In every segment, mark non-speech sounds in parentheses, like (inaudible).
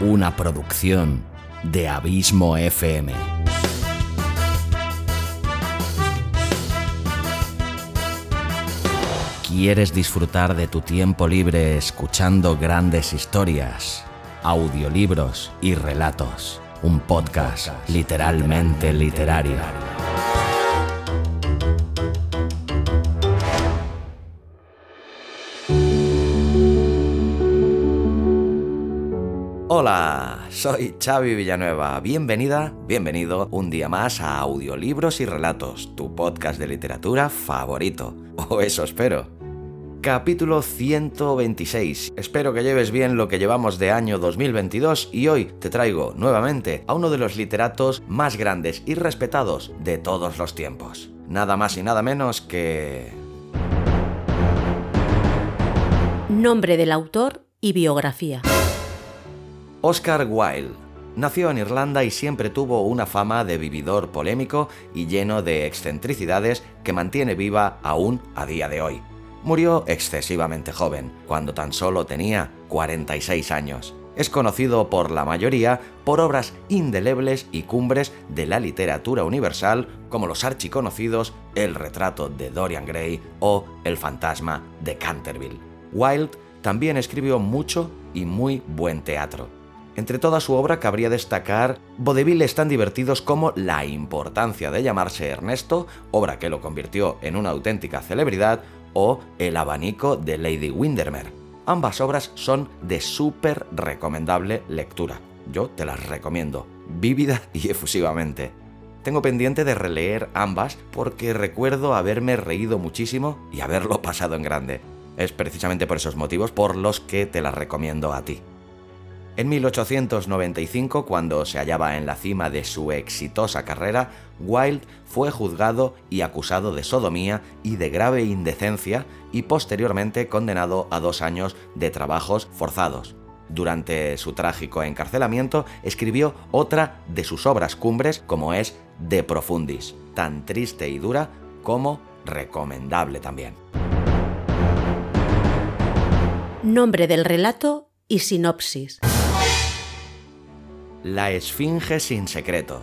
una producción de Abismo FM. ¿Quieres disfrutar de tu tiempo libre escuchando grandes historias, audiolibros y relatos? Un podcast literalmente literario. Hola, soy Xavi Villanueva. Bienvenida, bienvenido un día más a Audiolibros y Relatos, tu podcast de literatura favorito. (laughs) O eso espero. Capítulo 126. Espero que lleves bien lo que llevamos de año 2022 y hoy te traigo nuevamente a uno de los literatos más grandes y respetados de todos los tiempos. Nada más y nada menos que... Nombre del autor y biografía. Oscar Wilde. Nació en Irlanda y siempre tuvo una fama de vividor polémico y lleno de excentricidades que mantiene viva aún a día de hoy. Murió excesivamente joven, cuando tan solo tenía 46 años. Es conocido por la mayoría por obras indelebles y cumbres de la literatura universal como los archiconocidos El retrato de Dorian Gray o El fantasma de Canterville. Wilde también escribió mucho y muy buen teatro. Entre toda su obra cabría destacar vodeviles tan divertidos como La importancia de llamarse Ernesto, obra que lo convirtió en una auténtica celebridad, o El abanico de Lady Windermere. Ambas obras son de súper recomendable lectura. Yo te las recomiendo, vívida y efusivamente. Tengo pendiente de releer ambas porque recuerdo haberme reído muchísimo y haberlo (laughs) pasado en grande. Es precisamente por esos motivos por los que te las recomiendo a ti. En 1895, cuando se hallaba en la cima de su exitosa carrera, Wilde fue juzgado y acusado de sodomía y de grave indecencia y posteriormente condenado a dos años de trabajos forzados. Durante su trágico encarcelamiento escribió otra de sus obras cumbres como es De Profundis, tan triste y dura como recomendable también. Nombre del relato y sinopsis. La Esfinge sin secreto.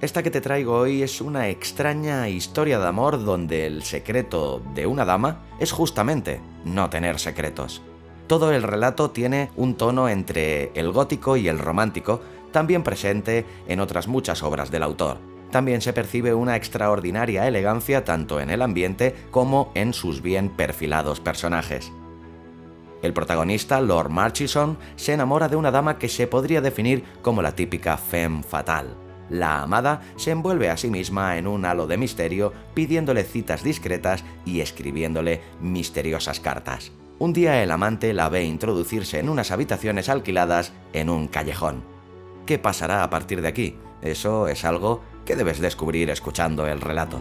Esta que te traigo hoy es una extraña historia de amor donde el secreto de una dama es justamente no tener secretos. Todo el relato tiene un tono entre el gótico y el romántico, también presente en otras muchas obras del autor. También se percibe una extraordinaria elegancia tanto en el ambiente como en sus bien perfilados personajes. El protagonista, Lord Marchison, se enamora de una dama que se podría definir como la típica femme fatal. La amada se envuelve a sí misma en un halo de misterio, pidiéndole citas discretas y escribiéndole misteriosas cartas. Un día el amante la ve introducirse en unas habitaciones alquiladas en un callejón. ¿Qué pasará a partir de aquí? Eso es algo que debes descubrir escuchando el relato.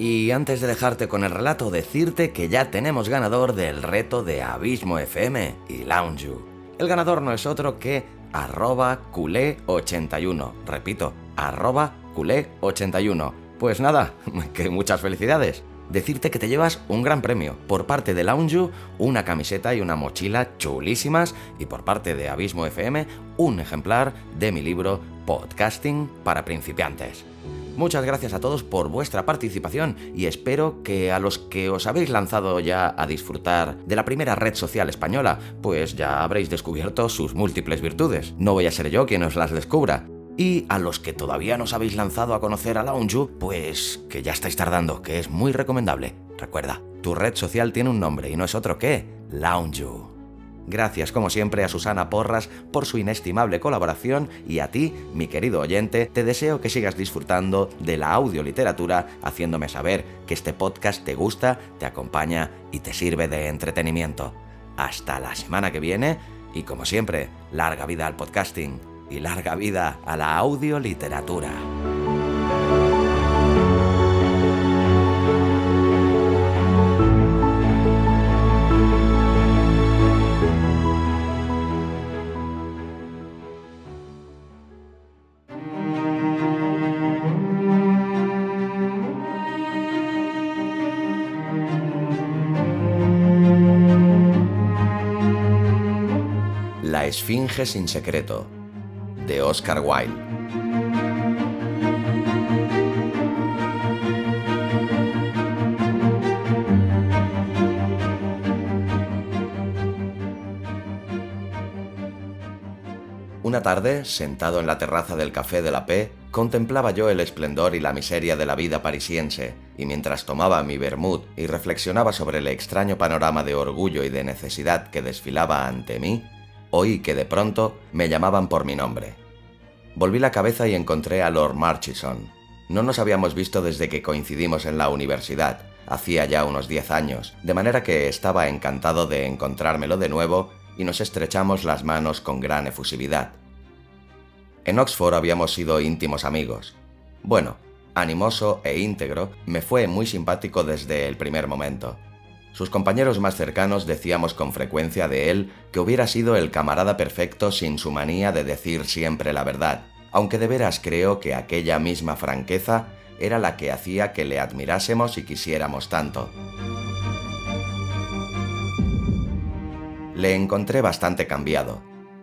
Y antes de dejarte con el relato, decirte que ya tenemos ganador del reto de Abismo FM y Lounge. El ganador no es otro que arroba culé81. Repito, arroba culé81. Pues nada, (laughs) que muchas felicidades. Decirte que te llevas un gran premio. Por parte de Lounge, una camiseta y una mochila chulísimas. Y por parte de Abismo FM, un ejemplar de mi libro Podcasting para principiantes. Muchas gracias a todos por vuestra participación y espero que a los que os habéis lanzado ya a disfrutar de la primera red social española, pues ya habréis descubierto sus múltiples virtudes. No voy a ser yo quien os las descubra. Y a los que todavía no os habéis lanzado a conocer a Lounge, pues que ya estáis tardando, que es muy recomendable. Recuerda, tu red social tiene un nombre y no es otro que Lounge. Gracias como siempre a Susana Porras por su inestimable colaboración y a ti, mi querido oyente, te deseo que sigas disfrutando de la audioliteratura haciéndome saber que este podcast te gusta, te acompaña y te sirve de entretenimiento. Hasta la semana que viene y como siempre, larga vida al podcasting y larga vida a la audioliteratura. Esfinge sin secreto, de Oscar Wilde. Una tarde, sentado en la terraza del café de la P, contemplaba yo el esplendor y la miseria de la vida parisiense, y mientras tomaba mi vermut y reflexionaba sobre el extraño panorama de orgullo y de necesidad que desfilaba ante mí, oí que de pronto me llamaban por mi nombre. Volví la cabeza y encontré a Lord Marchison. No nos habíamos visto desde que coincidimos en la universidad, hacía ya unos diez años, de manera que estaba encantado de encontrármelo de nuevo y nos estrechamos las manos con gran efusividad. En Oxford habíamos sido íntimos amigos. Bueno, animoso e íntegro, me fue muy simpático desde el primer momento. Sus compañeros más cercanos decíamos con frecuencia de él que hubiera sido el camarada perfecto sin su manía de decir siempre la verdad, aunque de veras creo que aquella misma franqueza era la que hacía que le admirásemos y quisiéramos tanto. Le encontré bastante cambiado,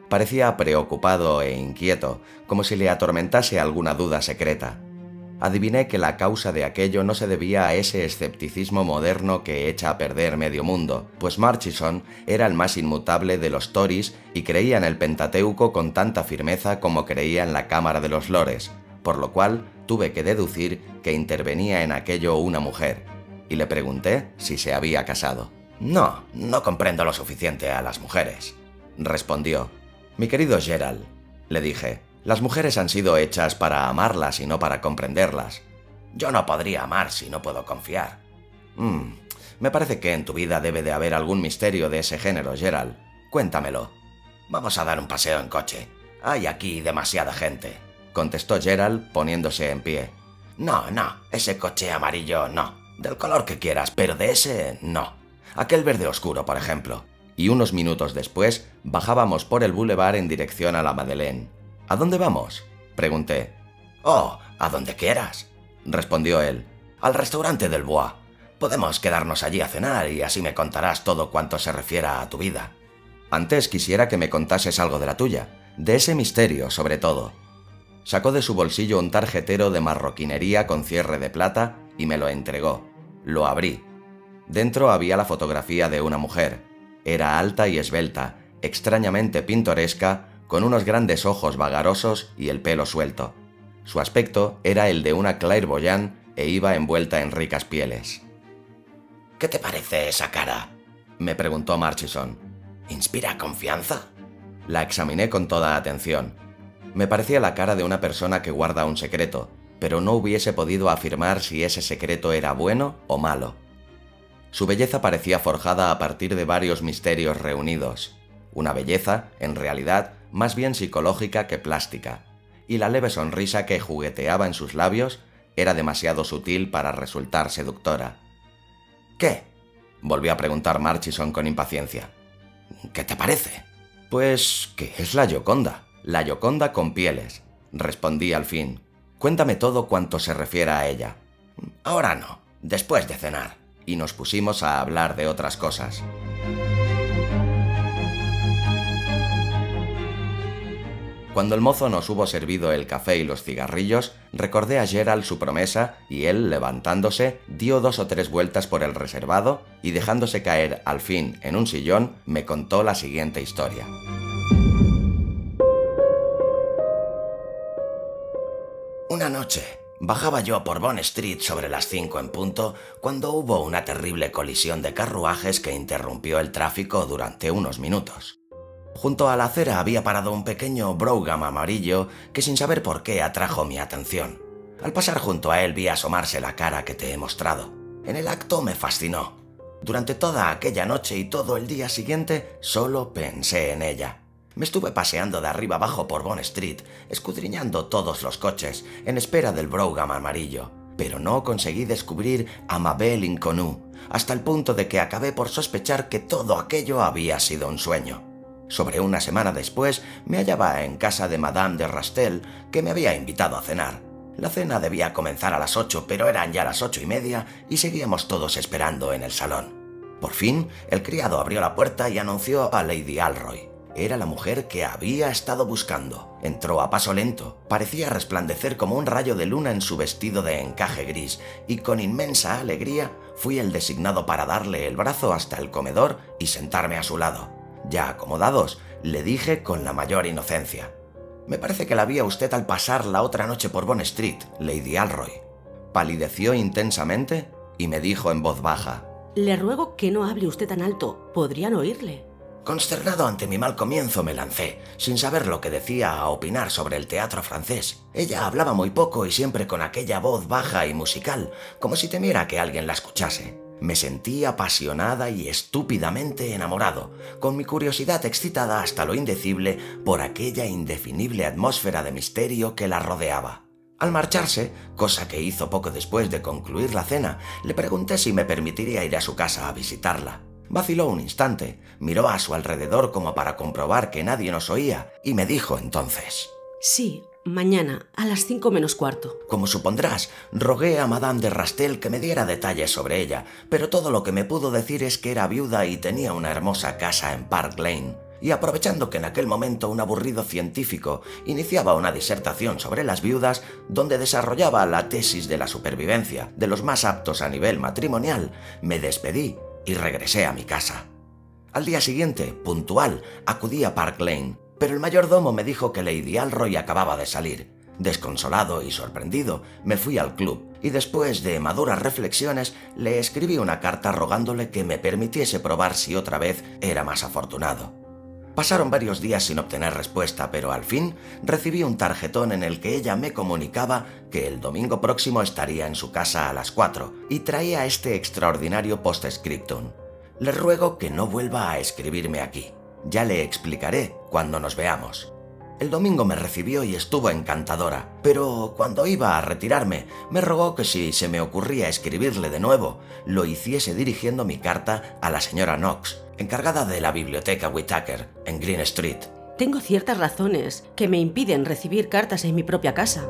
Parecía preocupado e inquieto, como si le atormentase alguna duda secreta. Adiviné que la causa de aquello no se debía a ese escepticismo moderno que echa a perder medio mundo, pues Marchison era el más inmutable de los Tories y creía en el Pentateuco con tanta firmeza como creía en la Cámara de los Lores, por lo cual tuve que deducir que intervenía en aquello una mujer, y le pregunté si se había casado. No, no comprendo lo suficiente a las mujeres, respondió, mi querido Gerald, le dije, las mujeres han sido hechas para amarlas y no para comprenderlas. Yo no podría amar si no puedo confiar. Mm, me parece que en tu vida debe de haber algún misterio de ese género, Gerald. Cuéntamelo. Vamos a dar un paseo en coche. Hay aquí demasiada gente, contestó Gerald poniéndose en pie. No, no, ese coche amarillo no. Del color que quieras, pero de ese no. Aquel verde oscuro, por ejemplo y unos minutos después bajábamos por el boulevard en dirección a la Madeleine. ¿A dónde vamos? pregunté. Oh, a donde quieras, respondió él. Al restaurante del Bois. Podemos quedarnos allí a cenar y así me contarás todo cuanto se refiera a tu vida. Antes quisiera que me contases algo de la tuya, de ese misterio sobre todo. Sacó de su bolsillo un tarjetero de marroquinería con cierre de plata y me lo entregó. Lo abrí. Dentro había la fotografía de una mujer, era alta y esbelta, extrañamente pintoresca, con unos grandes ojos vagarosos y el pelo suelto. Su aspecto era el de una clairvoyante e iba envuelta en ricas pieles. ¿Qué te parece esa cara? me preguntó Marchison. ¿Inspira confianza? La examiné con toda atención. Me parecía la cara de una persona que guarda un secreto, pero no hubiese podido afirmar si ese secreto era bueno o malo. Su belleza parecía forjada a partir de varios misterios reunidos, una belleza, en realidad, más bien psicológica que plástica, y la leve sonrisa que jugueteaba en sus labios era demasiado sutil para resultar seductora. ¿Qué? volvió a preguntar Marchison con impaciencia. ¿Qué te parece? Pues que es la Yoconda, la Yoconda con pieles, respondí al fin. Cuéntame todo cuanto se refiera a ella. Ahora no, después de cenar y nos pusimos a hablar de otras cosas. Cuando el mozo nos hubo servido el café y los cigarrillos, recordé a Gerald su promesa y él, levantándose, dio dos o tres vueltas por el reservado y dejándose caer al fin en un sillón, me contó la siguiente historia. Una noche, Bajaba yo por Bond Street sobre las 5 en punto cuando hubo una terrible colisión de carruajes que interrumpió el tráfico durante unos minutos. Junto a la acera había parado un pequeño Brougham amarillo que sin saber por qué atrajo mi atención. Al pasar junto a él vi asomarse la cara que te he mostrado. En el acto me fascinó. Durante toda aquella noche y todo el día siguiente solo pensé en ella. Me estuve paseando de arriba abajo por Bond Street, escudriñando todos los coches, en espera del Brougham amarillo, pero no conseguí descubrir a Mabel Inconnu, hasta el punto de que acabé por sospechar que todo aquello había sido un sueño. Sobre una semana después me hallaba en casa de Madame de Rastel, que me había invitado a cenar. La cena debía comenzar a las ocho, pero eran ya las ocho y media y seguíamos todos esperando en el salón. Por fin, el criado abrió la puerta y anunció a Lady Alroy. Era la mujer que había estado buscando. Entró a paso lento, parecía resplandecer como un rayo de luna en su vestido de encaje gris, y con inmensa alegría fui el designado para darle el brazo hasta el comedor y sentarme a su lado. Ya acomodados, le dije con la mayor inocencia. Me parece que la vi a usted al pasar la otra noche por Bond Street, Lady Alroy. Palideció intensamente y me dijo en voz baja. Le ruego que no hable usted tan alto. Podrían oírle. Consternado ante mi mal comienzo me lancé, sin saber lo que decía, a opinar sobre el teatro francés. Ella hablaba muy poco y siempre con aquella voz baja y musical, como si temiera que alguien la escuchase. Me sentí apasionada y estúpidamente enamorado, con mi curiosidad excitada hasta lo indecible por aquella indefinible atmósfera de misterio que la rodeaba. Al marcharse, cosa que hizo poco después de concluir la cena, le pregunté si me permitiría ir a su casa a visitarla. Vaciló un instante, miró a su alrededor como para comprobar que nadie nos oía y me dijo entonces. Sí, mañana, a las cinco menos cuarto. Como supondrás, rogué a Madame de Rastel que me diera detalles sobre ella, pero todo lo que me pudo decir es que era viuda y tenía una hermosa casa en Park Lane. Y aprovechando que en aquel momento un aburrido científico iniciaba una disertación sobre las viudas, donde desarrollaba la tesis de la supervivencia de los más aptos a nivel matrimonial, me despedí y regresé a mi casa. Al día siguiente, puntual, acudí a Park Lane, pero el mayordomo me dijo que Lady Alroy acababa de salir. Desconsolado y sorprendido, me fui al club y después de maduras reflexiones le escribí una carta rogándole que me permitiese probar si otra vez era más afortunado. Pasaron varios días sin obtener respuesta, pero al fin recibí un tarjetón en el que ella me comunicaba que el domingo próximo estaría en su casa a las 4 y traía este extraordinario postscriptum. Le ruego que no vuelva a escribirme aquí. Ya le explicaré cuando nos veamos. El domingo me recibió y estuvo encantadora, pero cuando iba a retirarme me rogó que si se me ocurría escribirle de nuevo, lo hiciese dirigiendo mi carta a la señora Knox, encargada de la biblioteca Whitaker, en Green Street. Tengo ciertas razones que me impiden recibir cartas en mi propia casa.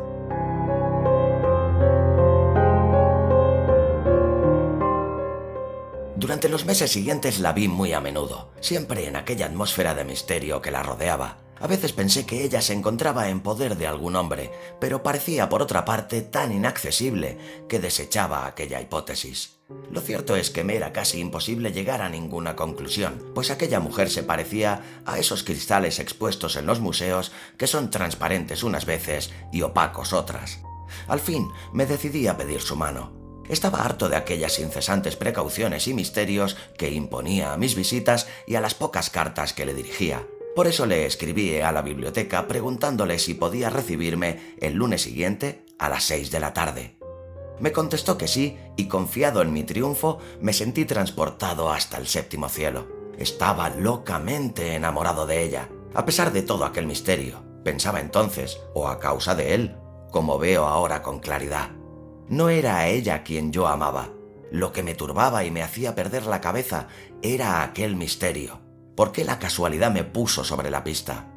Durante los meses siguientes la vi muy a menudo, siempre en aquella atmósfera de misterio que la rodeaba. A veces pensé que ella se encontraba en poder de algún hombre, pero parecía por otra parte tan inaccesible que desechaba aquella hipótesis. Lo cierto es que me era casi imposible llegar a ninguna conclusión, pues aquella mujer se parecía a esos cristales expuestos en los museos que son transparentes unas veces y opacos otras. Al fin me decidí a pedir su mano. Estaba harto de aquellas incesantes precauciones y misterios que imponía a mis visitas y a las pocas cartas que le dirigía. Por eso le escribí a la biblioteca preguntándole si podía recibirme el lunes siguiente a las seis de la tarde. Me contestó que sí y confiado en mi triunfo me sentí transportado hasta el séptimo cielo. Estaba locamente enamorado de ella, a pesar de todo aquel misterio. Pensaba entonces, o a causa de él, como veo ahora con claridad. No era a ella quien yo amaba. Lo que me turbaba y me hacía perder la cabeza era aquel misterio. ¿Por qué la casualidad me puso sobre la pista?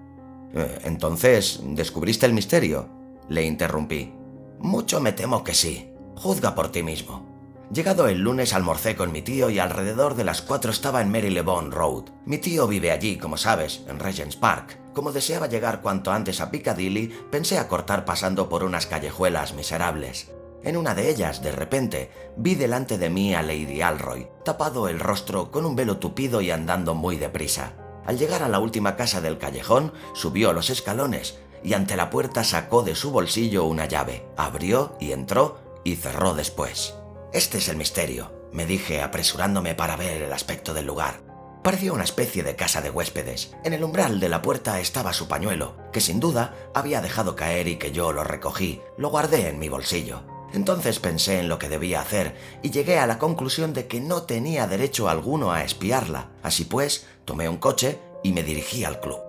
Eh, entonces, ¿descubriste el misterio? Le interrumpí. Mucho me temo que sí. Juzga por ti mismo. Llegado el lunes almorcé con mi tío y alrededor de las cuatro estaba en Marylebone Road. Mi tío vive allí, como sabes, en Regent's Park. Como deseaba llegar cuanto antes a Piccadilly, pensé acortar pasando por unas callejuelas miserables. En una de ellas, de repente, vi delante de mí a Lady Alroy, tapado el rostro con un velo tupido y andando muy deprisa. Al llegar a la última casa del callejón, subió los escalones y ante la puerta sacó de su bolsillo una llave, abrió y entró y cerró después. Este es el misterio, me dije apresurándome para ver el aspecto del lugar. Parecía una especie de casa de huéspedes. En el umbral de la puerta estaba su pañuelo, que sin duda había dejado caer y que yo lo recogí, lo guardé en mi bolsillo. Entonces pensé en lo que debía hacer y llegué a la conclusión de que no tenía derecho alguno a espiarla. Así pues, tomé un coche y me dirigí al club.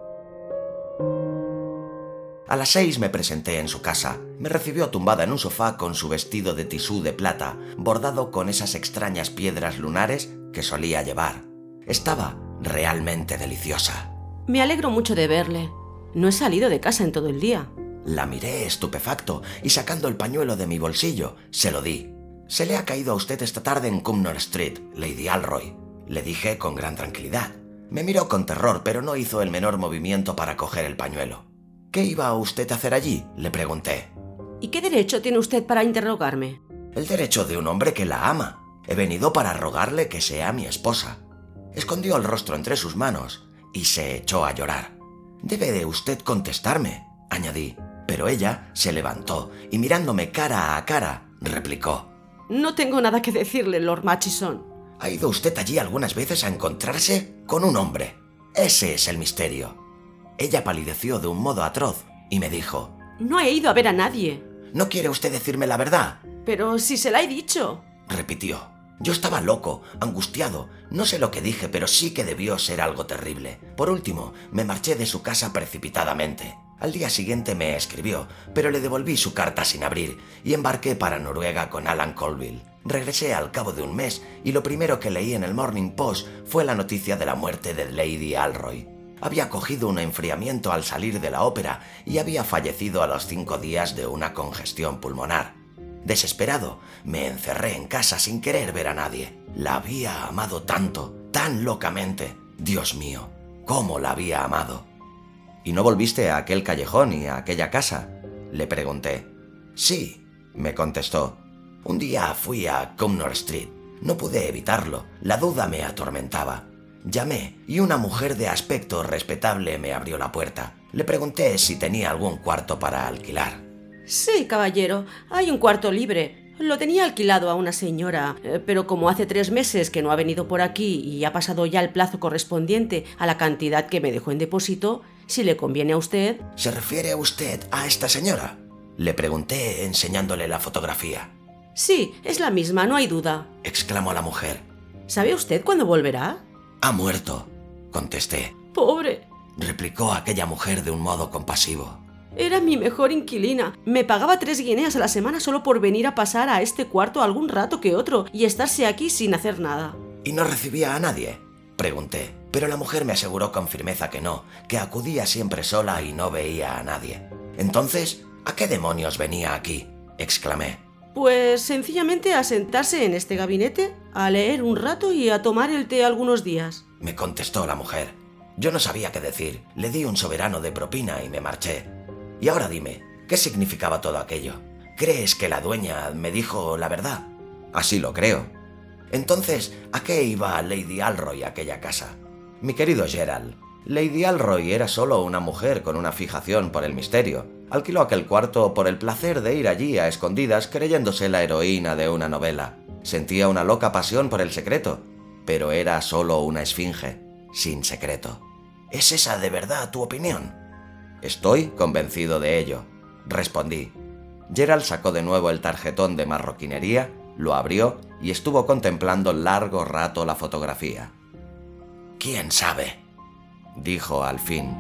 A las seis me presenté en su casa. Me recibió tumbada en un sofá con su vestido de tisú de plata, bordado con esas extrañas piedras lunares que solía llevar. Estaba realmente deliciosa. Me alegro mucho de verle. No he salido de casa en todo el día. La miré estupefacto y sacando el pañuelo de mi bolsillo, se lo di. Se le ha caído a usted esta tarde en Cumnor Street, Lady Alroy. Le dije con gran tranquilidad. Me miró con terror, pero no hizo el menor movimiento para coger el pañuelo. ¿Qué iba usted a hacer allí? le pregunté. ¿Y qué derecho tiene usted para interrogarme? El derecho de un hombre que la ama. He venido para rogarle que sea mi esposa. Escondió el rostro entre sus manos y se echó a llorar. Debe de usted contestarme, añadí, pero ella se levantó y mirándome cara a cara, replicó. No tengo nada que decirle, Lord Machison. ¿Ha ido usted allí algunas veces a encontrarse con un hombre? Ese es el misterio. Ella palideció de un modo atroz y me dijo, No he ido a ver a nadie. ¿No quiere usted decirme la verdad? Pero si se la he dicho. repitió. Yo estaba loco, angustiado. No sé lo que dije, pero sí que debió ser algo terrible. Por último, me marché de su casa precipitadamente. Al día siguiente me escribió, pero le devolví su carta sin abrir y embarqué para Noruega con Alan Colville. Regresé al cabo de un mes y lo primero que leí en el Morning Post fue la noticia de la muerte de Lady Alroy. Había cogido un enfriamiento al salir de la ópera y había fallecido a los cinco días de una congestión pulmonar. Desesperado, me encerré en casa sin querer ver a nadie. La había amado tanto, tan locamente. Dios mío, ¿cómo la había amado? ¿Y no volviste a aquel callejón y a aquella casa? Le pregunté. Sí, me contestó. Un día fui a Cumnor Street. No pude evitarlo. La duda me atormentaba. Llamé y una mujer de aspecto respetable me abrió la puerta. Le pregunté si tenía algún cuarto para alquilar. Sí, caballero, hay un cuarto libre. Lo tenía alquilado a una señora, eh, pero como hace tres meses que no ha venido por aquí y ha pasado ya el plazo correspondiente a la cantidad que me dejó en depósito, si le conviene a usted... ¿Se refiere usted a esta señora? Le pregunté enseñándole la fotografía. Sí, es la misma, no hay duda, exclamó la mujer. ¿Sabe usted cuándo volverá? Ha muerto, contesté. Pobre, replicó aquella mujer de un modo compasivo. Era mi mejor inquilina. Me pagaba tres guineas a la semana solo por venir a pasar a este cuarto algún rato que otro y estarse aquí sin hacer nada. ¿Y no recibía a nadie? Pregunté, pero la mujer me aseguró con firmeza que no, que acudía siempre sola y no veía a nadie. Entonces, ¿a qué demonios venía aquí? exclamé. Pues sencillamente a sentarse en este gabinete, a leer un rato y a tomar el té algunos días. Me contestó la mujer. Yo no sabía qué decir. Le di un soberano de propina y me marché. Y ahora dime, ¿qué significaba todo aquello? ¿Crees que la dueña me dijo la verdad? Así lo creo. Entonces, ¿a qué iba Lady Alroy a aquella casa? Mi querido Gerald, Lady Alroy era solo una mujer con una fijación por el misterio. Alquiló aquel cuarto por el placer de ir allí a escondidas creyéndose la heroína de una novela. Sentía una loca pasión por el secreto, pero era solo una esfinge, sin secreto. ¿Es esa de verdad tu opinión? Estoy convencido de ello, respondí. Gerald sacó de nuevo el tarjetón de marroquinería, lo abrió y estuvo contemplando largo rato la fotografía. ¿Quién sabe? dijo al fin.